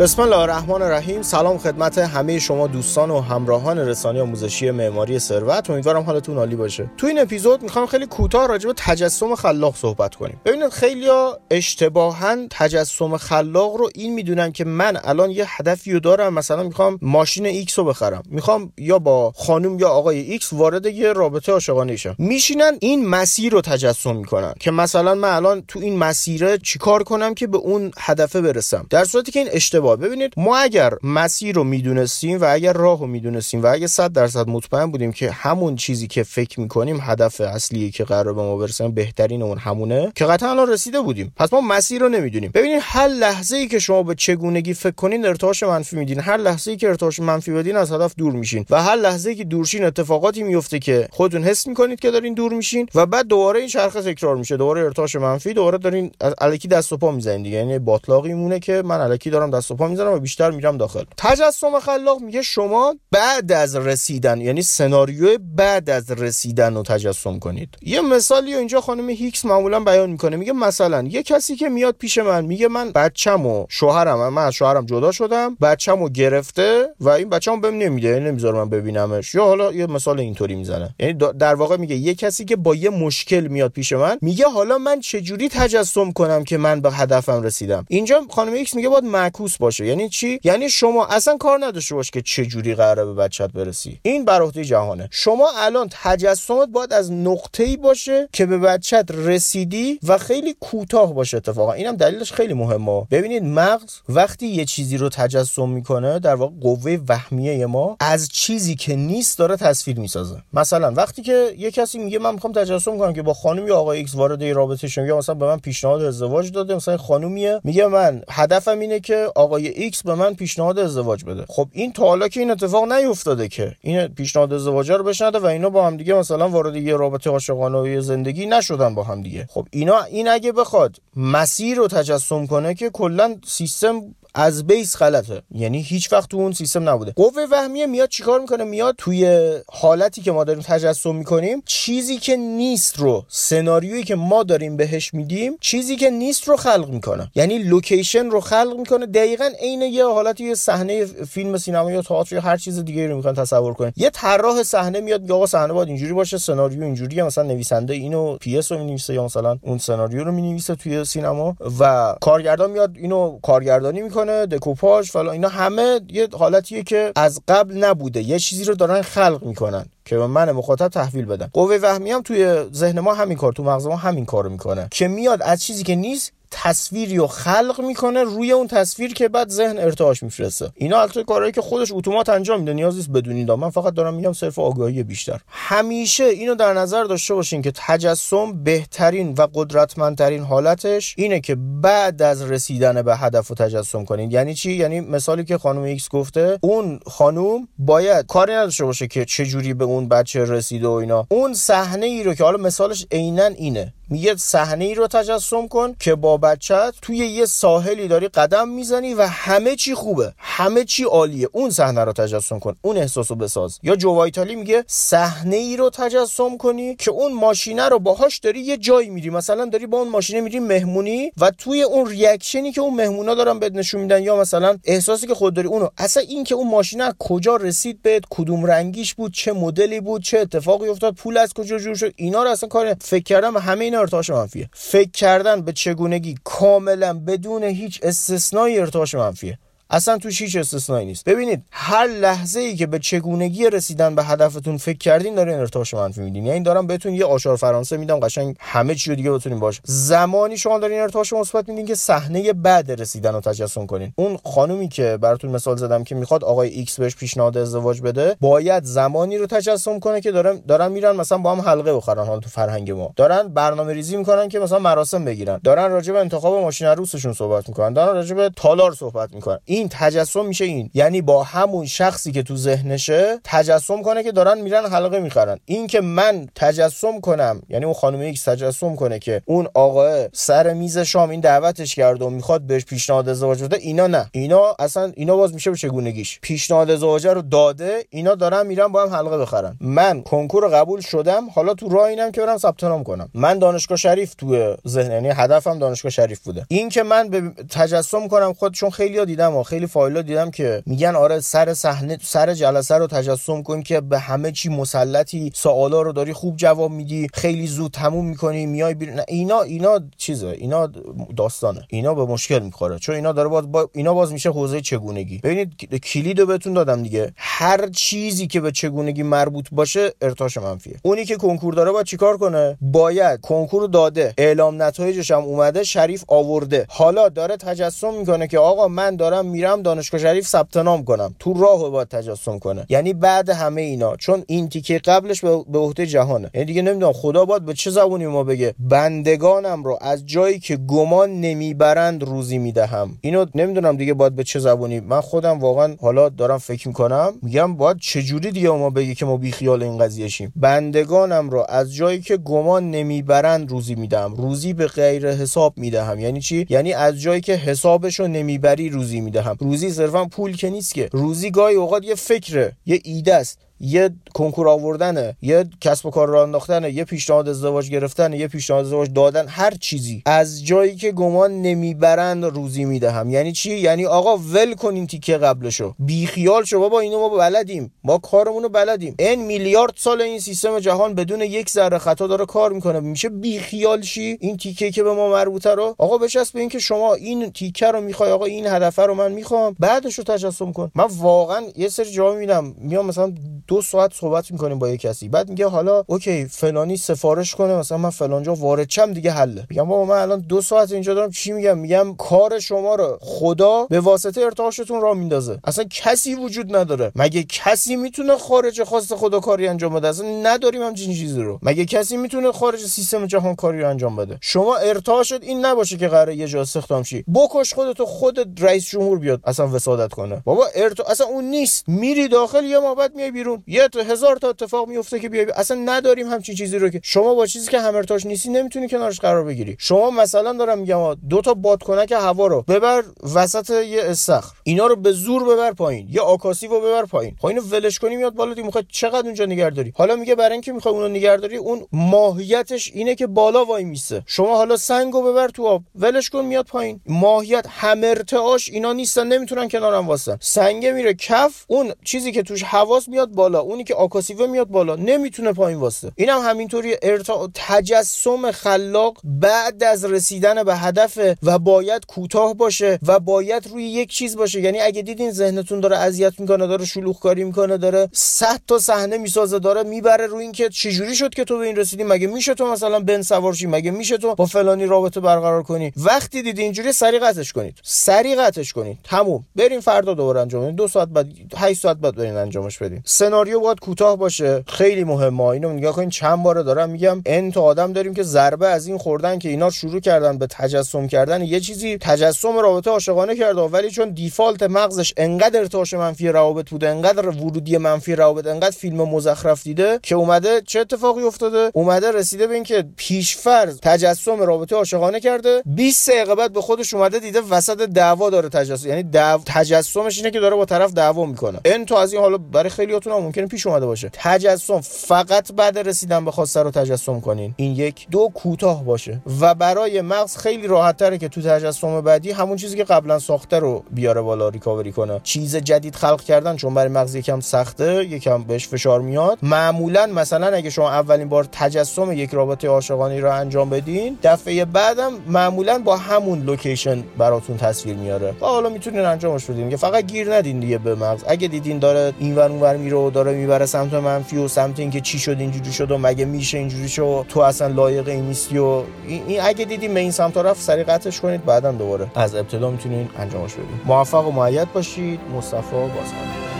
بسم الله الرحمن الرحیم. سلام خدمت همه شما دوستان و همراهان رسانه آموزشی معماری ثروت. امیدوارم حالتون عالی باشه. تو این اپیزود می‌خوام خیلی کوتاه راجع به تجسم خلاق صحبت کنیم. ببینید خیلیا اشتباها تجسم خلاق رو این می‌دونن که من الان یه هدفی رو دارم. مثلا می‌خوام ماشین ایکس رو بخرم. می‌خوام یا با خانم یا آقای ایکس وارد یه رابطه عاشقانه شم. میشینن این مسیر رو تجسم می‌کنن که مثلا من الان تو این مسیر چیکار کنم که به اون هدف برسم. در صورتی که این اشتباه ببینید ما اگر مسیر رو می‌دونستیم و اگر راه رو می‌دونستیم و اگر 100 درصد مطمئن بودیم که همون چیزی که فکر می‌کنیم هدف اصلی که قراره به ما برسه بهترین اون همونه که قطعا الان رسیده بودیم. پس ما مسیر رو نمی‌دونیم. ببینید هر لحظه ای که شما به چگونگی فکر کنین ارتعاش منفی میدین. هر لحظه ای که ارتعاش منفی بدین از هدف دور میشین. و هر لحظه ای که دورشین اتفاقاتی میفته که خودتون حس می‌کنید که دارین دور میشین و بعد دوباره این چرخه تکرار میشه. دوباره ارتعاش منفی دوباره دارین الکی دست و پا می‌زنین دیگه. یعنی باطلاقی مونه که من الکی دارم دست و پا می‌زنم و بیشتر میرم داخل. تجسم خلاق میگه شما بعد از رسیدن یعنی سناریو بعد از رسیدن رو تجسم کنید. یه مثالی اینجا خانم هیکس معمولا بیان می‌کنه. میگه مثلا یه کسی که میاد پیش من میگه من بچم و شوهرم من از شوهرم جدا شدم بچم و گرفته و این بچه‌مو بهم نمیده یعنی نمی‌ذاره من ببینمش. یا حالا یه مثال اینطوری می‌زنه. یعنی در واقع میگه یه کسی که با یه مشکل میاد پیش من میگه حالا من چجوری تجسم کنم که من به هدفم رسیدم. اینجا خانم ایکس میگه باید معکوس باشه. یعنی چی؟ یعنی شما اصلا کار نداشته باش که چه جوری قراره به بچت برسی. این بر عهده جهانه. شما الان تجسمت باید از نقطه‌ای باشه که به بچت رسیدی و خیلی کوتاه باشه اتفاقا. اینم دلیلش خیلی مهمه. ببینید مغز وقتی یه چیزی رو تجسم می‌کنه در واقع قوه وهمیه ما از چیزی که نیست داره تصویر می‌سازه. مثلا وقتی که یه کسی میگه من می‌خوام تجسم کنم که با خانم یا آقای ایکس وارد رابطه شم یا مثلا به من پیشنهاد ازدواج داده مثلا خانومیه میگه من هدفم اینه که آقای ایکس به من پیشنهاد ازدواج بده. خب این تا حالا که این اتفاق نیفتاده که. این پیشنهاد ازدواج رو بشنده و اینا با هم دیگه مثلا وارد یه رابطه عاشقانه و زندگی نشدن با هم دیگه. خب اینا این اگه بخواد مسیر رو تجسم کنه که کلا سیستم از base غلطه. یعنی هیچ وقت تو اون سیستم نبوده. قوه وهمیه میاد چیکار می‌کنه؟ میاد توی حالتی که ما داریم تجسم می‌کنیم چیزی که نیست رو سناریویی که ما داریم بهش میدیم چیزی که نیست رو خلق می‌کنه. یعنی location رو خلق می‌کنه. دقیقا عین یه حالتی یه صحنه فیلم سینما یا تئاتر یا هر چیز دیگه رو می‌خوان تصور کنه یه طراح صحنه میاد میگه آقا صحنه باید اینجوری باشه سناریو اینجوریه مثلا نویسنده اینو پیس رو می‌نویسه یا مثلا اون سناریو رو می‌نویسه توی سینما و کارگردان میاد اینو کارگردانی می‌کنه. می‌کنه دکوپاژ فلان اینا همه یه حالتیه که از قبل نبوده. یه چیزی رو دارن خلق می‌کنن که به من مخاطب تحویل بدن. قوه وهمیه هم توی ذهن ما همین کار تو مغز ما همین کارو می‌کنه. که میاد از چیزی که نیست تصویری رو خلق می‌کنه روی اون تصویر که بعد ذهن ارتعاش میفرسته. اینا البته کارهایی که خودش اتومات انجام میده نیاز نیست بدونید من فقط دارم میگم صرف آگاهی بیشتر. همیشه اینو در نظر داشته باشین که تجسم بهترین و قدرتمندترین حالتش اینه که بعد از رسیدن به هدف رو تجسم کنید یعنی چی؟ یعنی مثالی که خانم ایکس گفته اون خانم باید کاری نداشته باشه که چه جوری به اون بچه رسیده و اینا. اون صحنه ای رو که حالا مثالش عینا اینه. میگه صحنه ای رو تجسم کن که با بچت توی یه ساحلی داری قدم می‌زنی و همه چی خوبه. همه چی عالیه. اون صحنه رو تجسم کن. اون احساس رو بساز. یا جوایتالی میگه صحنه ای رو تجسم کنی که اون ماشینه رو باهاش داری یه جایی میری. مثلا داری با اون ماشینه میری مهمونی و توی اون ریاکشنی که اون مهمونا دارن بهت نشون میدن یا مثلا احساسی که خود داری اونو. اصلا این که اون ماشینه کجا رسید بهت کدوم رنگیش بود چه مدلی بود چه اتفاقی افتاد پول از کجا جور شد اینا رو اصلا کار فکر کردم همه اینا ارتعاش منفیه. فکر کردن به چگونگی کاملا بدون هیچ استثنایی ارتعاش منفیه. اصلا توش هیچ استثنایی نیست؟ ببینید هر لحظه ای که به چگونگی رسیدن به هدفتون فکر کردین دارین ارتعاش منفی میدین. یعنی دارم بهتون یه آچار فرانسه میدم قشنگ همه چی رو دیگه بتونین باشه زمانی شما دارین ارتعاش مثبت میدین که صحنه بعد رسیدن رو تجسم کنین. اون خانومی که براتون مثال زدم که می‌خواد آقای ایکس بهش پیشنهاد ازدواج بده باید زمانی رو تجسم کنه که دارن دارن میرن مثلا با هم حلقه بخرن حالا تو فرهنگ ما. دارن برنامه ریزی می‌کنن که مثلا مراسم بگیرن. دارن راجع به انتخاب ماشین عروسشون صحبت می‌کنن. دارن راجع به تالار صحبت می‌کنن. تجسم میشه این. یعنی با همون شخصی که تو ذهنشه تجسم کنه که دارن میرن حلقه می‌خرن. این که من تجسم کنم یعنی اون خانم ایکس تجسم کنه که اون آقا سر میز شام این دعوتش کرده و می‌خواد بهش پیشنهاد ازدواج بده اینا نه. اینا اصلا اینا باز میشه به چگونگیش. پیشنهاد ازدواج رو داده اینا دارن میرن با هم حلقه بخرن. من کنکور قبول شدم حالا تو راه اینم که برم ثبت نام کنم. من دانشگاه شریف تو ذهن یعنی هدفم دانشگاه شریف بوده. این که من به تجسم کنم خود چون خیلی دیدم و خیلی فایلا دیدم که میگن آره سر صحنه سر جلسه رو تجسم کن که به همه چی مسلطی سوالا رو داری خوب جواب میدی خیلی زود تموم می‌کنی میای بیر... اینا اینا چیزه اینا داستانه. اینا به مشکل می‌خوره. چون اینا داره باز با... اینا باز میشه حوزه چگونگی. ببینید کلید رو بهتون دادم دیگه. هر چیزی که به چگونگی مربوط باشه ارتاش منفیه. اونی که کنکور داره باید چیکار کنه؟ باید کنکور داده. اعلام نتایجش هم اومده شریف آورده. حالا داره تجسم می‌کنه که آقا من دارم میرم دانشگاه شریف ثبت نام کنم تو راه باید تجسم کنه. یعنی بعد همه اینا چون این تیکه قبلش به عهده جهانه. یعنی دیگه نمی‌دونم خدا باید به چه زبونی ما بگه. بندگانم رو از جایی که گمان نمی‌برند روزی می‌دهم. اینو نمی‌دونم دیگه باید به چه زبونی. من خودم واقعا حالا دارم فکر می‌کنم میگم باید چه جوری دیگه ما بگه که ما بی خیال این قضیه شیم. بندگانم رو از جایی که گمان نمی‌برند روزی می‌دهم. روزی به غیر حساب می‌دهم. یعنی چی؟ یعنی از جایی که حسابش رو نمی‌بری روزی می‌دهم. روزی صرفا پول که نیست که. روزی گاهی اوقات یه فکره یه ایده است. یه کنکور آوردنه یه کسب و کار راه انداختنه یه پیشنهاد ازدواج گرفتن یه پیشنهاد ازدواج دادن هر چیزی. از جایی که گمان نمی‌برند روزی می‌دهم. یعنی چی؟ یعنی آقا ول کنین تیکه قبلشو. بی خیال شو بابا اینو ما بلدیم. ما کارمونو بلدیم. این میلیارد سال این سیستم جهان بدون یک ذره خطا داره کار می‌کنه. میشه بی خیال شی؟ این تیکه که به ما مربوطه رو؟ آقا بچسب این که شما این تیکه رو می‌خوای آقا این هدف رو من می‌خوام. بعدش رو تجسم کن. من واقعا یه سری جا می‌بینم. میام مثلا ساعت صحبت می‌کنیم با یه کسی. بعد میگه حالا اوکی فلانی سفارش کنه مثلا من فلانجا وارد چم دیگه حله. میگم بابا من الان دو ساعت اینجا دارم چی میگم؟ میگم کار شما رو خدا به واسطه ارتعاشتون را میندازه. اصلا کسی وجود نداره. مگه کسی می‌تونه خارج خواست خدا کاری انجام بده؟ اصلا نداریم همچین چیزی رو. مگه کسی می‌تونه خارج سیستم جهان کاری رو انجام بده؟ شما ارتعاشت این نباشه که قراره یه جا استخدام شی. بکش خودتو خودت رئیس جمهور بیاد اصلا وسادت کنه. بابا ارتا اصلا اون نیست. میری داخل یه ما بعد میای بیرون. یه تا هزار تا اتفاق میفته که بیای اصلا نداریم همچین چیزی رو که شما با چیزی که همرتاش نیستی نمی‌تونی کنارش قرار بگیری. شما مثلا دارم میگم دو تا بادکنک هوا رو ببر وسط یه استخر اینا رو به زور ببر پایین. یه آکاسی رو ببر پایین. خب اینو ولش کنی میاد بالا دیگه. می‌خواد چقدر اونجا نگهداری؟ حالا میگه برای اینکه می‌خوای اونو نگهداری اون ماهیتش اینه که بالا وای میسه. شما حالا سنگو ببر تو آب. ولش کن میاد پایین. ماهیت همرتاش اینا نیستن. نمی‌تونن کنارم واسن. سنگه میره کف. اون چیزی که توش حواس میاد بالا اونی که آکاسیوه میاد بالا نمی‌تونه پایین واسه. اینم هم همینطوری ارتا... تجسم خلاق بعد از رسیدن به هدف و باید کوتاه باشه و باید روی یک چیز باشه. یعنی اگه دیدین ذهنتون داره اذیت می‌کنه داره شلوغ کاری می‌کنه داره 100 تا صحنه می‌سازه داره می‌بره روی اینکه چجوری شد که تو به این رسیدی؟ مگه میشه تو مثلا بن سوار شی؟ مگه میشه تو با فلانی رابطه برقرار کنی؟ وقتی دیدی اینجوری سری قطعش کنید. سری قطعش کنید. تموم. بریم فردا دوباره انجام دو ساعت بعد 8 ساعت بعد برین انجامش بدین. سناریو باید کوتاه باشه. خیلی مهمه. اینو نگاه کنین چند بار دارم میگم ان تا آدم داریم که ضربه از این خوردن که اینا شروع کردن به تجسم کردن یه چیزی تجسم رابطه عاشقانه کرده. ولی چون دیفالت مغزش انقدر ارتعاش منفی روابط بوده انقدر ورودی منفی روابط انقدر فیلم مزخرف دیده که اومده چه اتفاقی افتاده؟ اومده رسیده به اینکه پیشفرض تجسم رابطه عاشقانه کرده. 20 دقیقه بعد به خودش اومده دیده وسط دعوا داره تجسم. یعنی دعو... تجسمش اینه که داره با طرف دعوا می‌کنه. این تو از این حالا برای خیلیاتون ممکنه پیش اومده باشه. تجسم. فقط بعد رسیدن به خواسته رو تجسم کنین. این یک. دو کوتاه باشه. و برای مغز خیلی راحت تره که تو تجسم بعدی همون چیزی که قبلا ساخته رو بیاره بالا recovery کنه. چیز جدید خلق کردن چون برای مغز یکم سخته یکم بهش فشار میاد. معمولا مثلا اگه شما اولین بار تجسم یک رابطه عاشقانه رو انجام بدین دفعه بعدم معمولا با همون location براتون تصویر میاره. حالا می‌تونین انجامش بدین. فقط گیر ندین دیگه به مغز. اگه دیدین داره اینور اونور میره و داره می‌بره سمت منفی و سمت اینکه چی شد اینجوری شد و مگه میشه اینجوری شد تو اصلا لایق این نیستی و این اگه دیدین به این سمت رفت سریع قطعش کنید بعدا دوباره. از ابتدا می‌تونین انجامش بدین. موفق و معید باشید. مصطفی بازخانه